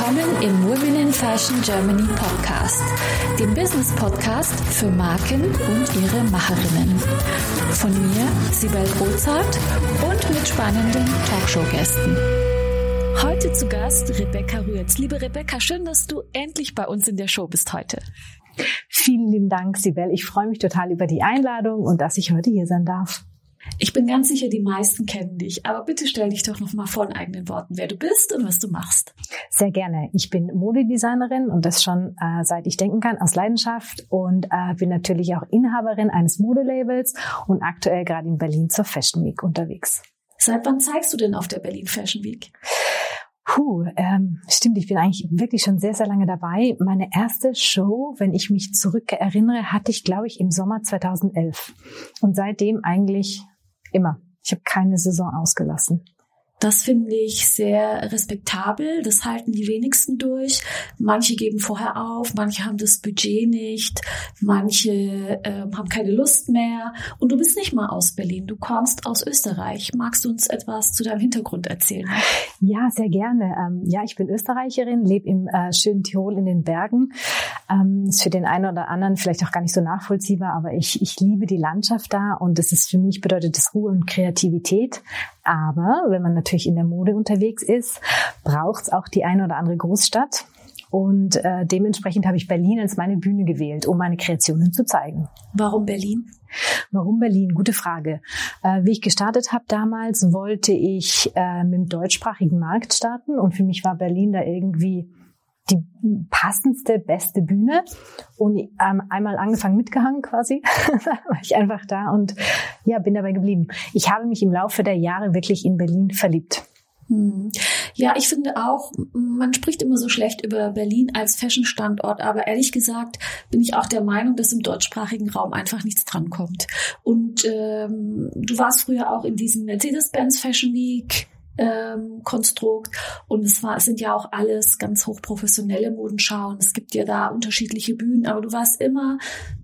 Willkommen im Women in Fashion Germany Podcast, dem Business Podcast für Marken und ihre Macherinnen. Von mir, Sibel Rozart und mit spannenden Talkshow-Gästen. Heute zu Gast Rebecca Rüetz. Liebe Rebecca, schön, dass du endlich bei uns in der Show bist heute. Vielen lieben Dank, Sibel. Ich freue mich total über die Einladung und dass ich heute hier sein darf. Ich bin ganz sicher, die meisten kennen dich, aber bitte stell dich doch noch mal vor in eigenen Worten, wer du bist und was du machst. Sehr gerne. Ich bin Modedesignerin und das schon äh, seit ich denken kann aus Leidenschaft und äh, bin natürlich auch Inhaberin eines Modelabels und aktuell gerade in Berlin zur Fashion Week unterwegs. Seit wann zeigst du denn auf der Berlin Fashion Week? Puh, ähm, stimmt, ich bin eigentlich wirklich schon sehr, sehr lange dabei. Meine erste Show, wenn ich mich zurück erinnere, hatte ich, glaube ich, im Sommer 2011. Und seitdem eigentlich Immer. Ich habe keine Saison ausgelassen. Das finde ich sehr respektabel. Das halten die wenigsten durch. Manche geben vorher auf, manche haben das Budget nicht, manche äh, haben keine Lust mehr. Und du bist nicht mal aus Berlin, du kommst aus Österreich. Magst du uns etwas zu deinem Hintergrund erzählen? Ja, sehr gerne. Ähm, ja, ich bin Österreicherin, lebe im äh, schönen Tirol in den Bergen. Ähm, ist für den einen oder anderen vielleicht auch gar nicht so nachvollziehbar, aber ich, ich liebe die Landschaft da und das ist für mich bedeutet das Ruhe und Kreativität. Aber wenn man natürlich in der Mode unterwegs ist, braucht es auch die eine oder andere Großstadt. Und äh, dementsprechend habe ich Berlin als meine Bühne gewählt, um meine Kreationen zu zeigen. Warum Berlin? Warum Berlin? Gute Frage. Äh, wie ich gestartet habe damals, wollte ich äh, mit dem deutschsprachigen Markt starten und für mich war Berlin da irgendwie die passendste, beste Bühne und ähm, einmal angefangen mitgehangen quasi, war ich einfach da und ja, bin dabei geblieben. Ich habe mich im Laufe der Jahre wirklich in Berlin verliebt. Hm. Ja, ich finde auch, man spricht immer so schlecht über Berlin als Fashion-Standort, aber ehrlich gesagt bin ich auch der Meinung, dass im deutschsprachigen Raum einfach nichts drankommt. Und ähm, du warst früher auch in diesem Mercedes-Benz Fashion Week ähm, Konstrukt. Und es war, es sind ja auch alles ganz hochprofessionelle Modenschauen. Es gibt ja da unterschiedliche Bühnen, aber du warst immer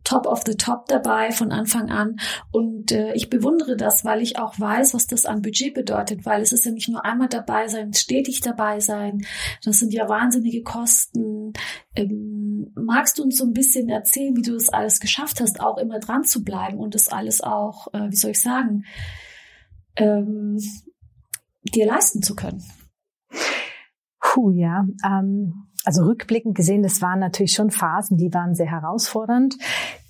top of the top dabei von Anfang an. Und äh, ich bewundere das, weil ich auch weiß, was das an Budget bedeutet, weil es ist ja nicht nur einmal dabei sein, stetig dabei sein. Das sind ja wahnsinnige Kosten. Ähm, magst du uns so ein bisschen erzählen, wie du das alles geschafft hast, auch immer dran zu bleiben und das alles auch, äh, wie soll ich sagen, ähm, dir leisten zu können? Puh, ja. Ähm, also rückblickend gesehen, das waren natürlich schon Phasen, die waren sehr herausfordernd.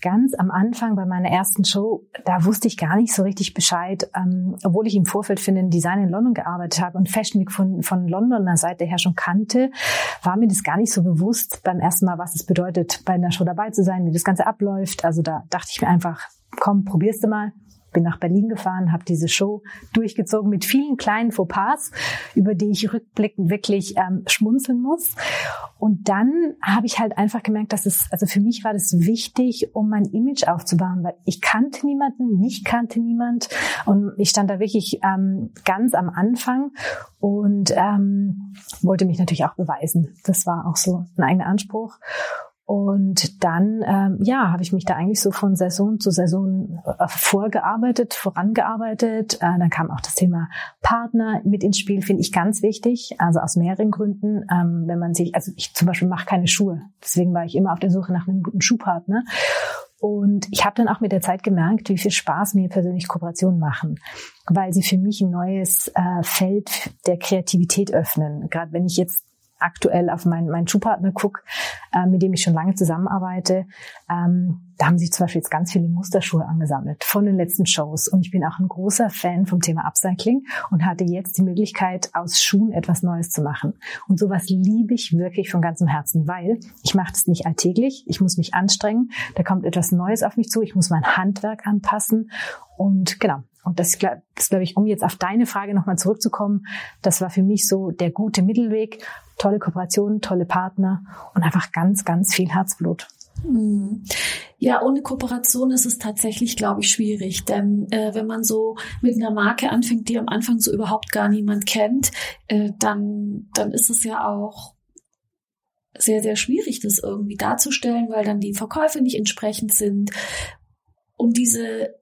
Ganz am Anfang bei meiner ersten Show, da wusste ich gar nicht so richtig Bescheid, ähm, obwohl ich im Vorfeld für den Design in London gearbeitet habe und Fashion Week von, von Londoner Seite her schon kannte, war mir das gar nicht so bewusst beim ersten Mal, was es bedeutet, bei einer Show dabei zu sein, wie das Ganze abläuft. Also da dachte ich mir einfach, komm, probierst du mal, bin nach Berlin gefahren, habe diese Show durchgezogen mit vielen kleinen Fauxpas, über die ich rückblickend wirklich ähm, schmunzeln muss. Und dann habe ich halt einfach gemerkt, dass es, also für mich war das wichtig, um mein Image aufzubauen, weil ich kannte niemanden, mich kannte niemand und ich stand da wirklich ähm, ganz am Anfang und ähm, wollte mich natürlich auch beweisen. Das war auch so ein eigener Anspruch. Und dann, ähm, ja, habe ich mich da eigentlich so von Saison zu Saison äh, vorgearbeitet, vorangearbeitet. Äh, dann kam auch das Thema Partner mit ins Spiel, finde ich ganz wichtig. Also aus mehreren Gründen. Ähm, wenn man sich, also ich zum Beispiel mache keine Schuhe, deswegen war ich immer auf der Suche nach einem guten Schuhpartner. Und ich habe dann auch mit der Zeit gemerkt, wie viel Spaß mir persönlich Kooperationen machen, weil sie für mich ein neues äh, Feld der Kreativität öffnen. Gerade wenn ich jetzt aktuell auf meinen, meinen Schuhpartner gucke, äh, mit dem ich schon lange zusammenarbeite, ähm, da haben sich zum Beispiel jetzt ganz viele Musterschuhe angesammelt von den letzten Shows. Und ich bin auch ein großer Fan vom Thema Upcycling und hatte jetzt die Möglichkeit, aus Schuhen etwas Neues zu machen. Und sowas liebe ich wirklich von ganzem Herzen, weil ich mache das nicht alltäglich, ich muss mich anstrengen, da kommt etwas Neues auf mich zu, ich muss mein Handwerk anpassen. Und genau, und das, das glaube ich, um jetzt auf deine Frage nochmal zurückzukommen, das war für mich so der gute Mittelweg. Tolle Kooperationen, tolle Partner und einfach ganz, ganz viel Herzblut. Mhm. Ja, ohne Kooperation ist es tatsächlich, glaube ich, schwierig. Denn äh, wenn man so mit einer Marke anfängt, die am Anfang so überhaupt gar niemand kennt, äh, dann, dann ist es ja auch sehr, sehr schwierig, das irgendwie darzustellen, weil dann die Verkäufe nicht entsprechend sind. Um diese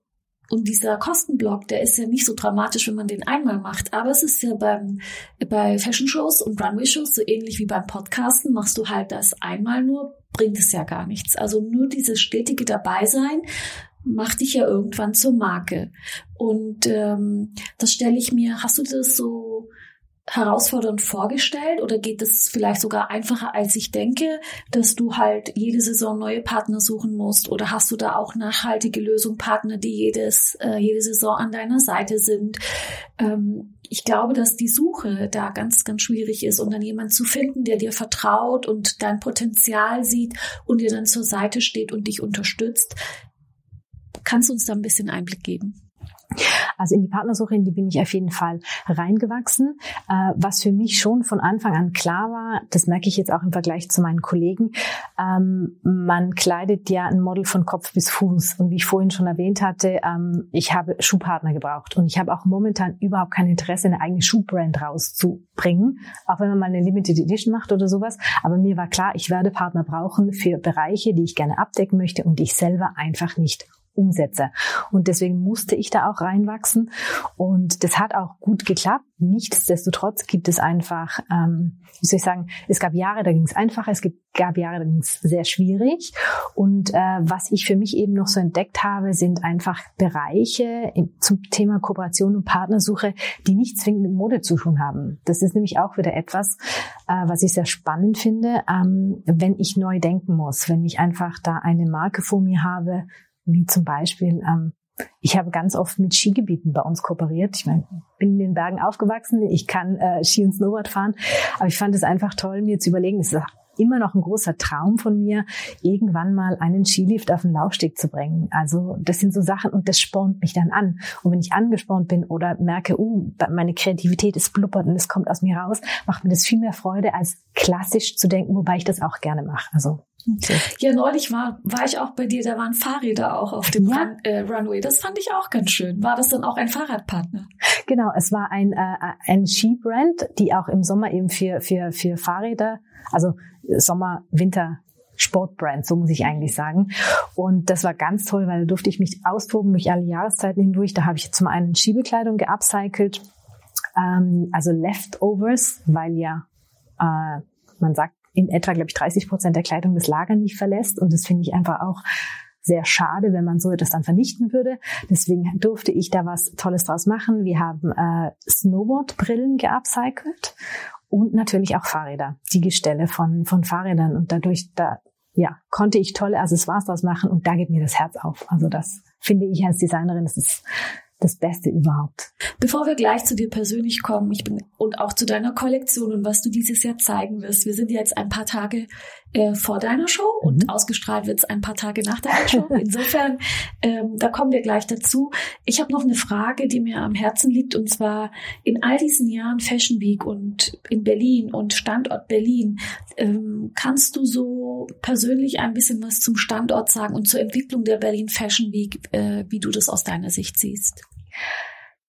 und dieser Kostenblock, der ist ja nicht so dramatisch, wenn man den einmal macht. Aber es ist ja beim, bei Fashion Shows und Runway Shows so ähnlich wie beim Podcasten. Machst du halt das einmal nur, bringt es ja gar nichts. Also nur dieses stetige Dabeisein macht dich ja irgendwann zur Marke. Und ähm, das stelle ich mir, hast du das so herausfordernd vorgestellt oder geht es vielleicht sogar einfacher, als ich denke, dass du halt jede Saison neue Partner suchen musst oder hast du da auch nachhaltige Lösung Partner, die jedes, äh, jede Saison an deiner Seite sind? Ähm, ich glaube, dass die Suche da ganz, ganz schwierig ist und dann jemand zu finden, der dir vertraut und dein Potenzial sieht und dir dann zur Seite steht und dich unterstützt. Kannst du uns da ein bisschen Einblick geben? Also in die Partnersuche, in die bin ich auf jeden Fall reingewachsen. Äh, was für mich schon von Anfang an klar war, das merke ich jetzt auch im Vergleich zu meinen Kollegen, ähm, man kleidet ja ein Model von Kopf bis Fuß. Und wie ich vorhin schon erwähnt hatte, ähm, ich habe Schuhpartner gebraucht. Und ich habe auch momentan überhaupt kein Interesse, eine eigene Schuhbrand rauszubringen, auch wenn man mal eine Limited Edition macht oder sowas. Aber mir war klar, ich werde Partner brauchen für Bereiche, die ich gerne abdecken möchte und die ich selber einfach nicht umsetze. Und deswegen musste ich da auch reinwachsen. Und das hat auch gut geklappt. Nichtsdestotrotz gibt es einfach, ähm, wie soll ich sagen, es gab Jahre, da ging es einfacher, es gab Jahre, da ging es sehr schwierig. Und äh, was ich für mich eben noch so entdeckt habe, sind einfach Bereiche zum Thema Kooperation und Partnersuche, die nicht zwingend mit Mode zu tun haben. Das ist nämlich auch wieder etwas, äh, was ich sehr spannend finde, ähm, wenn ich neu denken muss, wenn ich einfach da eine Marke vor mir habe, wie zum Beispiel, ähm, ich habe ganz oft mit Skigebieten bei uns kooperiert. Ich meine, bin in den Bergen aufgewachsen, ich kann äh, Ski und Snowboard fahren, aber ich fand es einfach toll, mir zu überlegen, es ist immer noch ein großer Traum von mir, irgendwann mal einen Skilift auf den Laufsteg zu bringen. Also das sind so Sachen und das spornt mich dann an. Und wenn ich angespornt bin oder merke, uh, meine Kreativität ist blubbert und es kommt aus mir raus, macht mir das viel mehr Freude, als klassisch zu denken, wobei ich das auch gerne mache. Also ja, neulich war, war ich auch bei dir, da waren Fahrräder auch auf dem ja. Run, äh, Runway. Das fand ich auch ganz schön. War das dann auch ein Fahrradpartner? Genau, es war ein, äh, ein Skibrand, die auch im Sommer eben für, für, für Fahrräder, also Sommer, Winter Sportbrand, so muss ich eigentlich sagen. Und das war ganz toll, weil da durfte ich mich austoben durch alle Jahreszeiten hindurch. Da habe ich zum einen Skibekleidung geupcycelt, ähm, also Leftovers, weil ja äh, man sagt, in etwa, glaube ich, 30 Prozent der Kleidung das Lager nicht verlässt. Und das finde ich einfach auch sehr schade, wenn man so etwas dann vernichten würde. Deswegen durfte ich da was Tolles draus machen. Wir haben äh, Snowboard-Brillen geupcycelt und natürlich auch Fahrräder, die Gestelle von, von Fahrrädern. Und dadurch, da ja, konnte ich tolle Accessoires draus machen und da geht mir das Herz auf. Also das finde ich als Designerin, das ist das Beste überhaupt. Bevor wir gleich zu dir persönlich kommen, ich bin und auch zu deiner Kollektion und was du dieses Jahr zeigen wirst. Wir sind jetzt ein paar Tage äh, vor deiner Show mhm. und ausgestrahlt wird es ein paar Tage nach deiner Show. Insofern, ähm, da kommen wir gleich dazu. Ich habe noch eine Frage, die mir am Herzen liegt und zwar in all diesen Jahren Fashion Week und in Berlin und Standort Berlin, ähm, kannst du so persönlich ein bisschen was zum Standort sagen und zur Entwicklung der Berlin Fashion Week, äh, wie du das aus deiner Sicht siehst?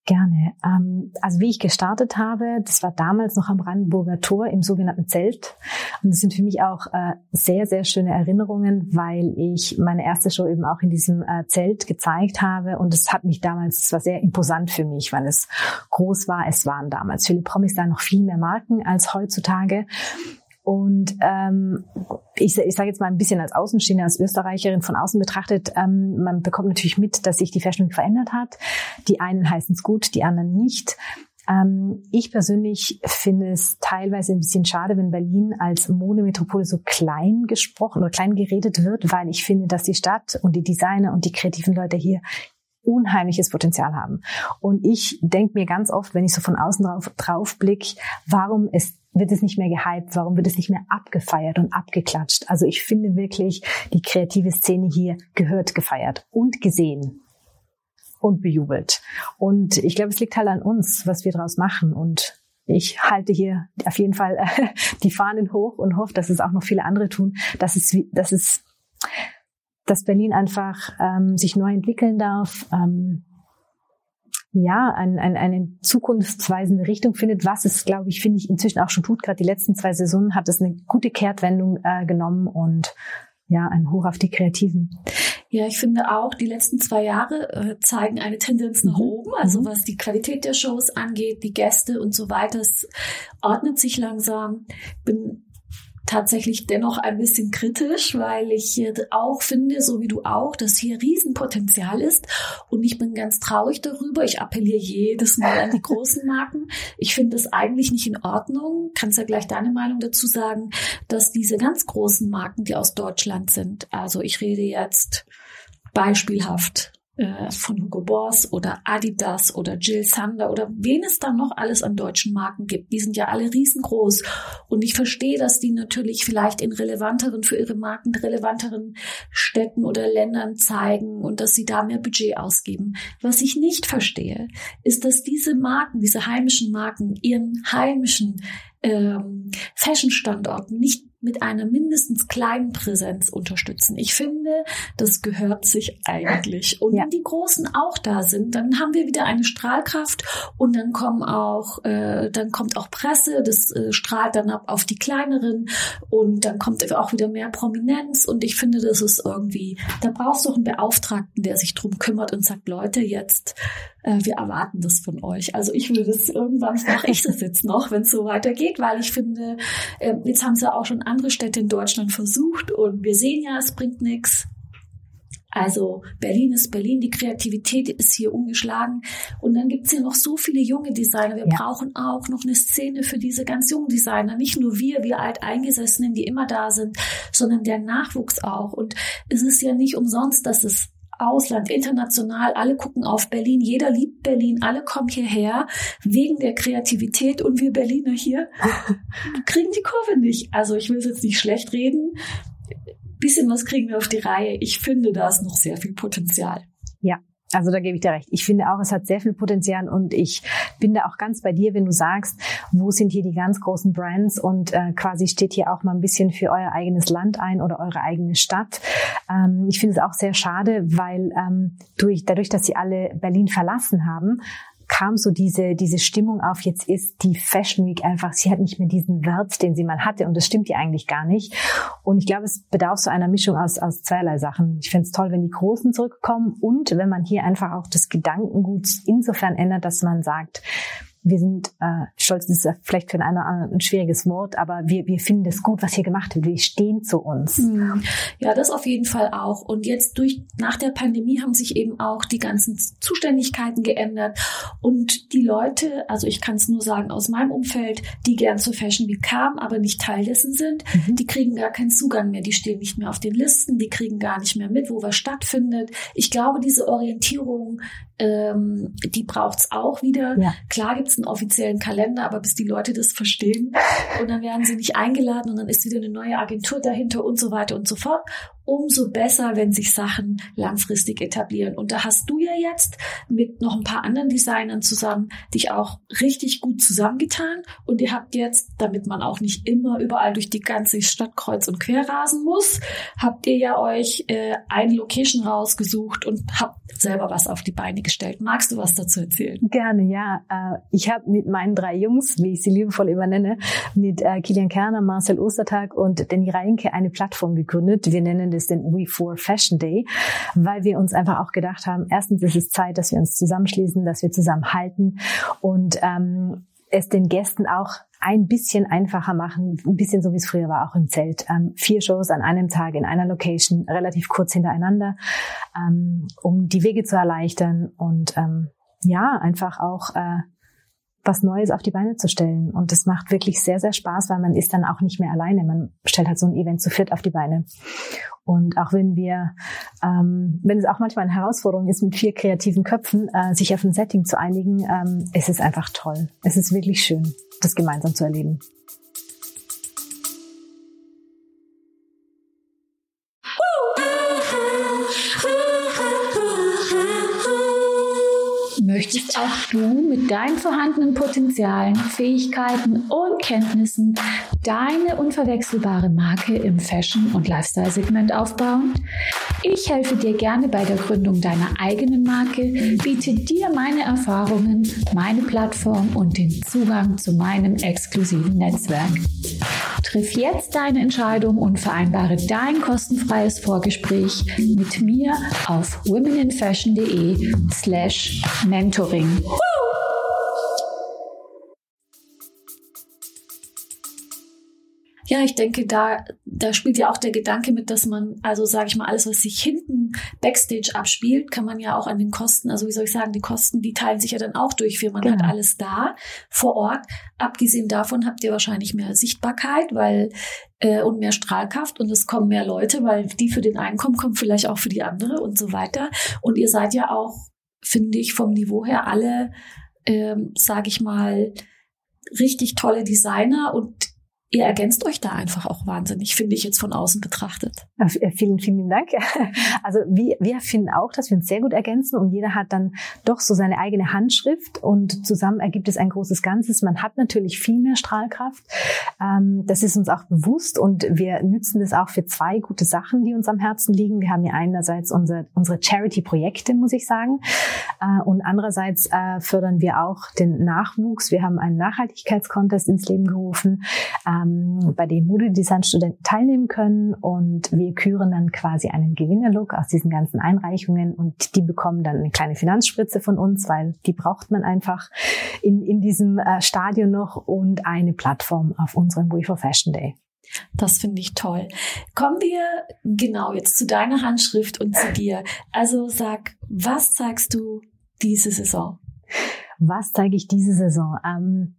Gerne. Ähm, also wie ich gestartet habe, das war damals noch am Brandenburger Tor im sogenannten Zelt. Und das sind für mich auch äh, sehr, sehr schöne Erinnerungen, weil ich meine erste Show eben auch in diesem äh, Zelt gezeigt habe. Und es hat mich damals, es war sehr imposant für mich, weil es groß war. Es waren damals viele Promis da noch viel mehr Marken als heutzutage. Und ähm, ich, ich sage jetzt mal ein bisschen als Außenstehende, als Österreicherin von außen betrachtet, ähm, man bekommt natürlich mit, dass sich die Fashion Week verändert hat. Die einen heißen es gut, die anderen nicht. Ähm, ich persönlich finde es teilweise ein bisschen schade, wenn Berlin als Modemetropole so klein gesprochen oder klein geredet wird, weil ich finde, dass die Stadt und die Designer und die kreativen Leute hier unheimliches Potenzial haben. Und ich denke mir ganz oft, wenn ich so von außen drauf, drauf blick, warum es wird es nicht mehr gehypt? Warum wird es nicht mehr abgefeiert und abgeklatscht? Also ich finde wirklich, die kreative Szene hier gehört gefeiert und gesehen und bejubelt. Und ich glaube, es liegt halt an uns, was wir daraus machen. Und ich halte hier auf jeden Fall die Fahnen hoch und hoffe, dass es auch noch viele andere tun, dass es, dass es, dass Berlin einfach ähm, sich neu entwickeln darf. Ähm, ja, ein, ein, eine zukunftsweisende Richtung findet, was es, glaube ich, finde ich inzwischen auch schon tut. Gerade die letzten zwei Saisonen hat es eine gute Kehrtwendung äh, genommen und ja, ein Hoch auf die Kreativen. Ja, ich finde auch, die letzten zwei Jahre äh, zeigen eine Tendenz nach mhm. oben. Also mhm. was die Qualität der Shows angeht, die Gäste und so weiter, es ordnet sich langsam. Bin tatsächlich dennoch ein bisschen kritisch, weil ich auch finde, so wie du auch, dass hier Riesenpotenzial ist. Und ich bin ganz traurig darüber. Ich appelliere jedes Mal an die großen Marken. Ich finde es eigentlich nicht in Ordnung. Kannst ja gleich deine Meinung dazu sagen, dass diese ganz großen Marken, die aus Deutschland sind, also ich rede jetzt beispielhaft äh, von Hugo Boss oder Adidas oder Jill Sander oder wen es da noch alles an deutschen Marken gibt. Die sind ja alle riesengroß. Und ich verstehe, dass die natürlich vielleicht in relevanteren, für ihre Marken relevanteren Städten oder Ländern zeigen und dass sie da mehr Budget ausgeben. Was ich nicht verstehe, ist, dass diese Marken, diese heimischen Marken ihren heimischen ähm, Fashion-Standorten nicht mit einer mindestens kleinen Präsenz unterstützen. Ich finde, das gehört sich eigentlich. Und ja. wenn die Großen auch da sind, dann haben wir wieder eine Strahlkraft und dann kommen auch, äh, dann kommt auch Presse, das äh, strahlt dann ab auf die kleineren und dann kommt auch wieder mehr Prominenz und ich finde, das ist irgendwie, da brauchst du auch einen Beauftragten, der sich drum kümmert und sagt, Leute, jetzt äh, wir erwarten das von euch. Also ich würde es irgendwann mache ich das jetzt noch, wenn es so weitergeht, weil ich finde, äh, jetzt haben sie auch schon andere Städte in Deutschland versucht und wir sehen ja, es bringt nichts. Also Berlin ist Berlin, die Kreativität ist hier ungeschlagen. Und dann gibt's ja noch so viele junge Designer. Wir ja. brauchen auch noch eine Szene für diese ganz jungen Designer. Nicht nur wir, wir Alteingesessenen, die immer da sind, sondern der Nachwuchs auch. Und es ist ja nicht umsonst, dass es Ausland, international, alle gucken auf Berlin, jeder liebt Berlin, alle kommen hierher wegen der Kreativität und wir Berliner hier kriegen die Kurve nicht. Also ich will es jetzt nicht schlecht reden. Bisschen was kriegen wir auf die Reihe. Ich finde, da ist noch sehr viel Potenzial. Ja, also da gebe ich dir recht. Ich finde auch, es hat sehr viel Potenzial und ich bin da auch ganz bei dir, wenn du sagst, wo sind hier die ganz großen Brands und äh, quasi steht hier auch mal ein bisschen für euer eigenes Land ein oder eure eigene Stadt. Ähm, ich finde es auch sehr schade, weil ähm, durch, dadurch, dass sie alle Berlin verlassen haben, kam so diese, diese Stimmung auf, jetzt ist die Fashion Week einfach, sie hat nicht mehr diesen Wert, den sie mal hatte und das stimmt ja eigentlich gar nicht. Und ich glaube, es bedarf so einer Mischung aus, aus zweierlei Sachen. Ich finde es toll, wenn die Großen zurückkommen und wenn man hier einfach auch das Gedankengut insofern ändert, dass man sagt, wir sind äh, stolz, das ist vielleicht für den einen oder anderen ein schwieriges Wort, aber wir, wir finden es gut, was hier gemacht wird. Wir stehen zu uns. Hm. Ja, das auf jeden Fall auch. Und jetzt durch nach der Pandemie haben sich eben auch die ganzen Zuständigkeiten geändert. Und die Leute, also ich kann es nur sagen aus meinem Umfeld, die gern zur Fashion Week kamen, aber nicht Teil dessen sind, mhm. die kriegen gar keinen Zugang mehr. Die stehen nicht mehr auf den Listen, die kriegen gar nicht mehr mit, wo was stattfindet. Ich glaube, diese Orientierung ähm, die braucht's auch wieder. Ja. Klar gibt's einen offiziellen Kalender, aber bis die Leute das verstehen und dann werden sie nicht eingeladen und dann ist wieder eine neue Agentur dahinter und so weiter und so fort umso besser, wenn sich Sachen langfristig etablieren. Und da hast du ja jetzt mit noch ein paar anderen Designern zusammen dich auch richtig gut zusammengetan. Und ihr habt jetzt, damit man auch nicht immer überall durch die ganze Stadt kreuz und quer rasen muss, habt ihr ja euch äh, eine Location rausgesucht und habt selber was auf die Beine gestellt. Magst du was dazu erzählen? Gerne, ja. Äh, ich habe mit meinen drei Jungs, wie ich sie liebevoll immer nenne, mit äh, Kilian Kerner, Marcel Ostertag und Danny Reinke eine Plattform gegründet. Wir nennen ist den We4 Fashion Day, weil wir uns einfach auch gedacht haben, erstens ist es Zeit, dass wir uns zusammenschließen, dass wir zusammenhalten und ähm, es den Gästen auch ein bisschen einfacher machen, ein bisschen so wie es früher war, auch im Zelt. Ähm, vier Shows an einem Tag in einer Location, relativ kurz hintereinander, ähm, um die Wege zu erleichtern und ähm, ja, einfach auch äh, was Neues auf die Beine zu stellen. Und das macht wirklich sehr, sehr Spaß, weil man ist dann auch nicht mehr alleine. Man stellt halt so ein Event zu viert auf die Beine. Und auch wenn wir, ähm, wenn es auch manchmal eine Herausforderung ist, mit vier kreativen Köpfen äh, sich auf ein Setting zu einigen, ähm, es ist einfach toll. Es ist wirklich schön, das gemeinsam zu erleben. Du mit deinen vorhandenen Potenzialen, Fähigkeiten und Kenntnissen deine unverwechselbare Marke im Fashion- und Lifestyle-Segment aufbauen? Ich helfe dir gerne bei der Gründung deiner eigenen Marke, biete dir meine Erfahrungen, meine Plattform und den Zugang zu meinem exklusiven Netzwerk. Triff jetzt deine Entscheidung und vereinbare dein kostenfreies Vorgespräch mit mir auf womeninfashion.de slash mentoring. Ja, ich denke, da, da spielt ja auch der Gedanke mit, dass man, also sage ich mal, alles, was sich hinten backstage abspielt, kann man ja auch an den Kosten, also wie soll ich sagen, die Kosten, die teilen sich ja dann auch durch, für man genau. hat alles da vor Ort. Abgesehen davon habt ihr wahrscheinlich mehr Sichtbarkeit, weil äh, und mehr Strahlkraft und es kommen mehr Leute, weil die für den einen kommen, kommen vielleicht auch für die andere und so weiter. Und ihr seid ja auch, finde ich, vom Niveau her alle, ähm, sage ich mal, richtig tolle Designer und ihr ergänzt euch da einfach auch wahnsinnig, finde ich jetzt von außen betrachtet. Äh, vielen, vielen Dank. Also wir, wir finden auch, dass wir uns sehr gut ergänzen und jeder hat dann doch so seine eigene Handschrift und zusammen ergibt es ein großes Ganzes. Man hat natürlich viel mehr Strahlkraft. Ähm, das ist uns auch bewusst und wir nützen das auch für zwei gute Sachen, die uns am Herzen liegen. Wir haben ja einerseits unsere, unsere Charity-Projekte, muss ich sagen, äh, und andererseits äh, fördern wir auch den Nachwuchs. Wir haben einen Nachhaltigkeitskontest ins Leben gerufen ähm, bei dem Modedesign-Studenten teilnehmen können und wir küren dann quasi einen Gewinnerlook aus diesen ganzen Einreichungen und die bekommen dann eine kleine Finanzspritze von uns, weil die braucht man einfach in, in diesem äh, Stadion noch und eine Plattform auf unserem We for Fashion Day. Das finde ich toll. Kommen wir genau jetzt zu deiner Handschrift und zu dir. Also sag, was zeigst du diese Saison? Was zeige ich diese Saison? Ähm,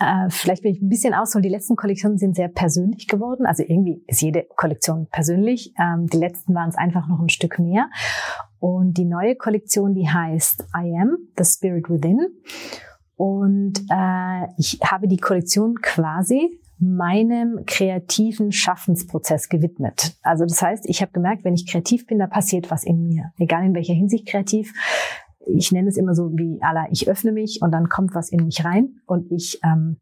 äh, vielleicht will ich ein bisschen ausholen. Die letzten Kollektionen sind sehr persönlich geworden. Also irgendwie ist jede Kollektion persönlich. Ähm, die letzten waren es einfach noch ein Stück mehr. Und die neue Kollektion, die heißt I Am, The Spirit Within. Und äh, ich habe die Kollektion quasi meinem kreativen Schaffensprozess gewidmet. Also das heißt, ich habe gemerkt, wenn ich kreativ bin, da passiert was in mir. Egal in welcher Hinsicht kreativ ich nenne es immer so wie Allah, ich öffne mich und dann kommt was in mich rein und ich ähm,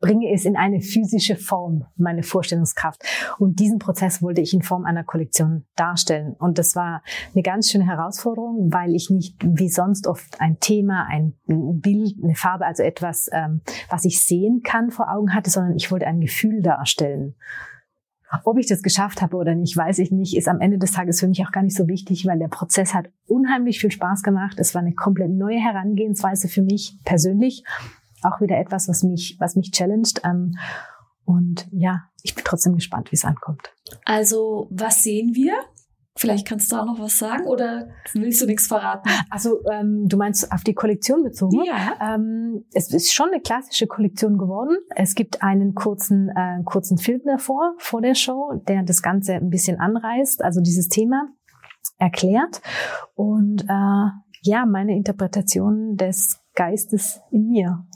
bringe es in eine physische Form, meine Vorstellungskraft. Und diesen Prozess wollte ich in Form einer Kollektion darstellen. Und das war eine ganz schöne Herausforderung, weil ich nicht wie sonst oft ein Thema, ein Bild, eine Farbe, also etwas, ähm, was ich sehen kann, vor Augen hatte, sondern ich wollte ein Gefühl darstellen. Ob ich das geschafft habe oder nicht, weiß ich nicht, ist am Ende des Tages für mich auch gar nicht so wichtig, weil der Prozess hat unheimlich viel Spaß gemacht. Es war eine komplett neue Herangehensweise für mich persönlich. Auch wieder etwas, was mich, was mich challenged. Ähm, und ja, ich bin trotzdem gespannt, wie es ankommt. Also, was sehen wir? Vielleicht kannst du auch noch was sagen oder willst du nichts verraten? Also ähm, du meinst auf die Kollektion bezogen? Ja. Ähm, es ist schon eine klassische Kollektion geworden. Es gibt einen kurzen, äh, kurzen Film davor, vor der Show, der das Ganze ein bisschen anreißt, also dieses Thema erklärt. Und äh, ja, meine Interpretation des Geistes in mir.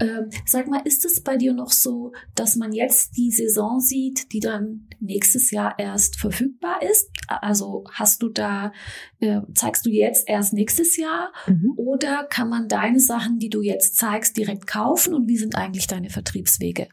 Ähm, sag mal, ist es bei dir noch so, dass man jetzt die Saison sieht, die dann nächstes Jahr erst verfügbar ist? Also hast du da, äh, zeigst du jetzt erst nächstes Jahr mhm. oder kann man deine Sachen, die du jetzt zeigst, direkt kaufen und wie sind eigentlich deine Vertriebswege?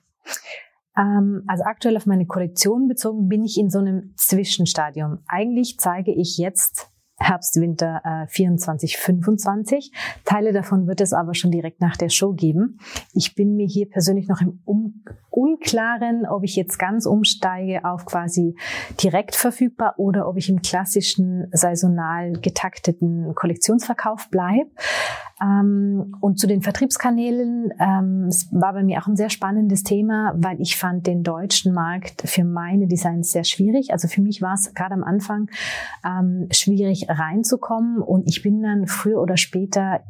Ähm, also aktuell auf meine Kollektion bezogen bin ich in so einem Zwischenstadium. Eigentlich zeige ich jetzt Herbst, Winter äh, 24, 25. Teile davon wird es aber schon direkt nach der Show geben. Ich bin mir hier persönlich noch im um Unklaren, ob ich jetzt ganz umsteige auf quasi direkt verfügbar oder ob ich im klassischen saisonal getakteten Kollektionsverkauf bleibe. Ähm, und zu den Vertriebskanälen, ähm, es war bei mir auch ein sehr spannendes Thema, weil ich fand den deutschen Markt für meine Designs sehr schwierig. Also für mich war es gerade am Anfang ähm, schwierig reinzukommen und ich bin dann früher oder später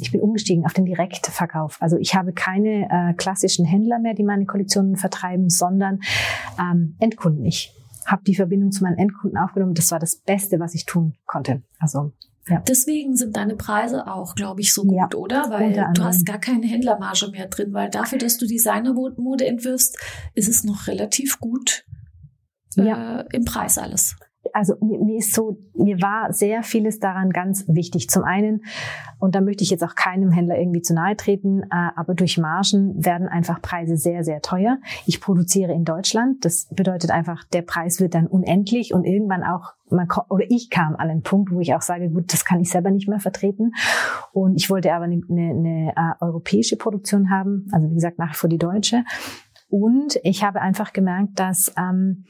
ich bin umgestiegen auf den Direktverkauf. Also ich habe keine äh, klassischen Händler mehr, die meine Kollektionen vertreiben, sondern Endkunden. Ich habe die Verbindung zu meinen Endkunden aufgenommen. Das war das Beste, was ich tun konnte. Also ja. Deswegen sind deine Preise auch, glaube ich, so gut, ja, oder? Weil du hast gar keine Händlermarge mehr drin, weil dafür, dass du Designermode entwirfst, ist es noch relativ gut äh, im Preis alles also mir, mir ist so, mir war sehr vieles daran ganz wichtig. Zum einen, und da möchte ich jetzt auch keinem Händler irgendwie zu nahe treten, äh, aber durch Margen werden einfach Preise sehr, sehr teuer. Ich produziere in Deutschland. Das bedeutet einfach, der Preis wird dann unendlich und irgendwann auch, man, oder ich kam an einen Punkt, wo ich auch sage, gut, das kann ich selber nicht mehr vertreten. Und ich wollte aber eine, eine, eine äh, europäische Produktion haben, also wie gesagt, nach wie vor die deutsche. Und ich habe einfach gemerkt, dass ähm,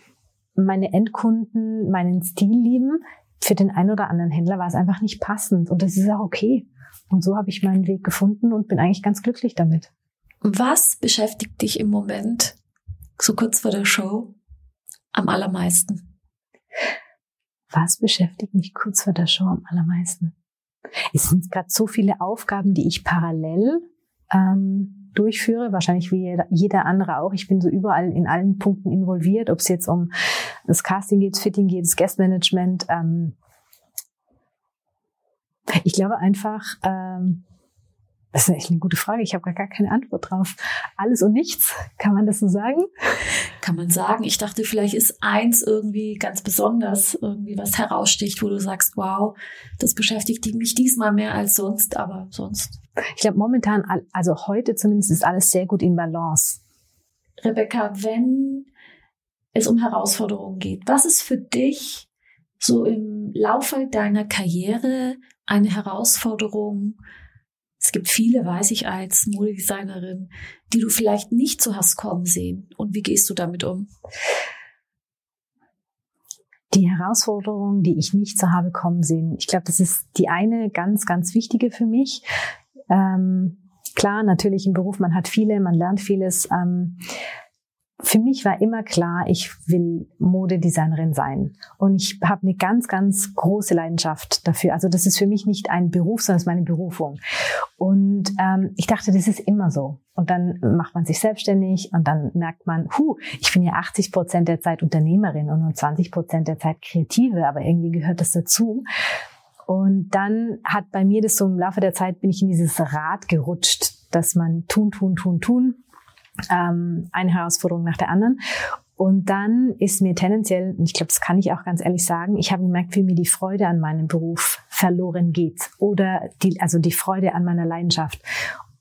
meine Endkunden meinen Stil lieben. Für den einen oder anderen Händler war es einfach nicht passend. Und das ist auch okay. Und so habe ich meinen Weg gefunden und bin eigentlich ganz glücklich damit. Was beschäftigt dich im Moment, so kurz vor der Show, am allermeisten? Was beschäftigt mich kurz vor der Show am allermeisten? Es sind gerade so viele Aufgaben, die ich parallel ähm, durchführe, wahrscheinlich wie jeder, andere auch. Ich bin so überall in allen Punkten involviert, ob es jetzt um das Casting geht, Fitting geht, das Guestmanagement. Ähm, ich glaube einfach, ähm, das ist echt eine gute Frage. Ich habe gar keine Antwort drauf. Alles und nichts, kann man das so sagen? Kann man sagen. Ich dachte, vielleicht ist eins irgendwie ganz besonders, irgendwie was heraussticht, wo du sagst, wow, das beschäftigt mich diesmal mehr als sonst, aber sonst. Ich glaube, momentan, also heute zumindest, ist alles sehr gut in Balance. Rebecca, wenn es um Herausforderungen geht, was ist für dich so im Laufe deiner Karriere eine Herausforderung, es gibt viele, weiß ich als Modedesignerin, die du vielleicht nicht so hast kommen sehen. Und wie gehst du damit um? Die Herausforderung, die ich nicht so habe kommen sehen. Ich glaube, das ist die eine ganz, ganz wichtige für mich. Ähm, klar, natürlich im Beruf, man hat viele, man lernt vieles. Ähm, für mich war immer klar, ich will Modedesignerin sein. Und ich habe eine ganz, ganz große Leidenschaft dafür. Also das ist für mich nicht ein Beruf, sondern es ist meine Berufung. Und ähm, ich dachte, das ist immer so. Und dann macht man sich selbstständig und dann merkt man, hu, ich bin ja 80 Prozent der Zeit Unternehmerin und nur 20 Prozent der Zeit Kreative, aber irgendwie gehört das dazu. Und dann hat bei mir das so im Laufe der Zeit bin ich in dieses Rad gerutscht, dass man tun, tun, tun, tun ähm, eine Herausforderung nach der anderen. Und dann ist mir tendenziell, ich glaube, das kann ich auch ganz ehrlich sagen, ich habe gemerkt, wie mir die Freude an meinem Beruf verloren geht oder die, also die Freude an meiner Leidenschaft.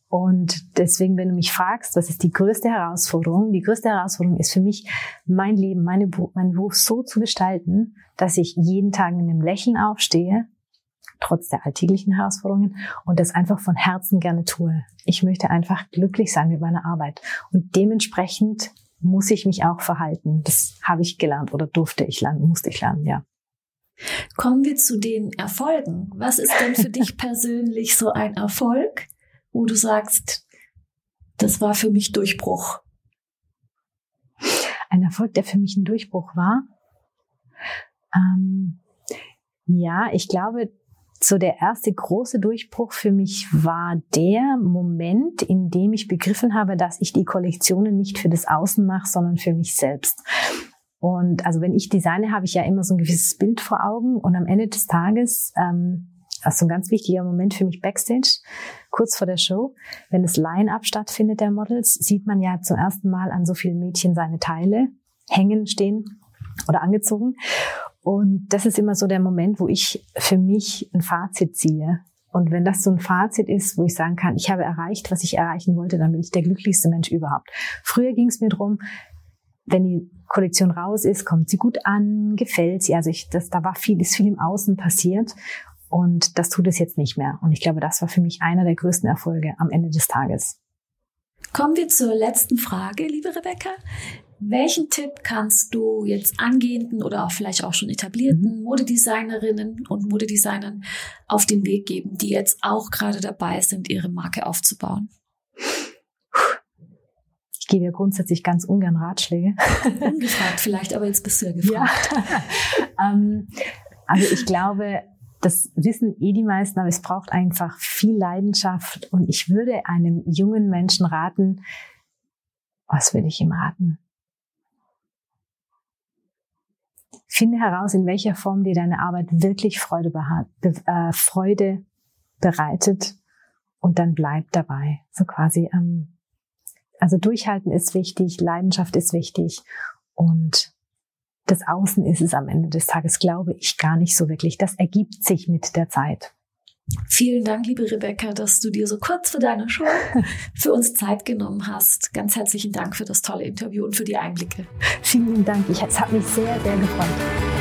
Und deswegen, wenn du mich fragst, was ist die größte Herausforderung? Die größte Herausforderung ist für mich, mein Leben, meine, meinen Beruf so zu gestalten, dass ich jeden Tag mit einem Lächeln aufstehe trotz der alltäglichen Herausforderungen und das einfach von Herzen gerne tue. Ich möchte einfach glücklich sein mit meiner Arbeit und dementsprechend muss ich mich auch verhalten. Das habe ich gelernt oder durfte ich lernen, musste ich lernen, ja. Kommen wir zu den Erfolgen. Was ist denn für dich persönlich so ein Erfolg, wo du sagst, das war für mich Durchbruch? Ein Erfolg, der für mich ein Durchbruch war. Ähm, ja, ich glaube, so der erste große Durchbruch für mich war der Moment, in dem ich begriffen habe, dass ich die Kollektionen nicht für das Außen mache, sondern für mich selbst. Und also wenn ich designe, habe ich ja immer so ein gewisses Bild vor Augen und am Ende des Tages, ähm, also ein ganz wichtiger Moment für mich backstage, kurz vor der Show, wenn das Line-up stattfindet der Models, sieht man ja zum ersten Mal an so vielen Mädchen seine Teile hängen, stehen oder angezogen. Und das ist immer so der Moment, wo ich für mich ein Fazit ziehe. Und wenn das so ein Fazit ist, wo ich sagen kann, ich habe erreicht, was ich erreichen wollte, dann bin ich der glücklichste Mensch überhaupt. Früher ging es mir drum, wenn die Kollektion raus ist, kommt sie gut an, gefällt sie. Also ich, das, da war viel, ist viel im Außen passiert. Und das tut es jetzt nicht mehr. Und ich glaube, das war für mich einer der größten Erfolge am Ende des Tages. Kommen wir zur letzten Frage, liebe Rebecca. Welchen Tipp kannst du jetzt angehenden oder auch vielleicht auch schon etablierten mhm. Modedesignerinnen und Modedesignern auf den Weg geben, die jetzt auch gerade dabei sind, ihre Marke aufzubauen? Ich gebe ja grundsätzlich ganz ungern Ratschläge. Ungefragt vielleicht, aber jetzt bist du ja gefragt. Ja. ähm, also ich glaube, das wissen eh die meisten, aber es braucht einfach viel Leidenschaft. Und ich würde einem jungen Menschen raten, was würde ich ihm raten? Finde heraus, in welcher Form dir deine Arbeit wirklich Freude, be äh, Freude bereitet und dann bleib dabei. So quasi, ähm, also durchhalten ist wichtig, Leidenschaft ist wichtig und das Außen ist es am Ende des Tages, glaube ich, gar nicht so wirklich. Das ergibt sich mit der Zeit. Vielen Dank, liebe Rebecca, dass du dir so kurz für deine Show für uns Zeit genommen hast. Ganz herzlichen Dank für das tolle Interview und für die Einblicke. Vielen Dank. Ich, es hat mich sehr, sehr gefreut.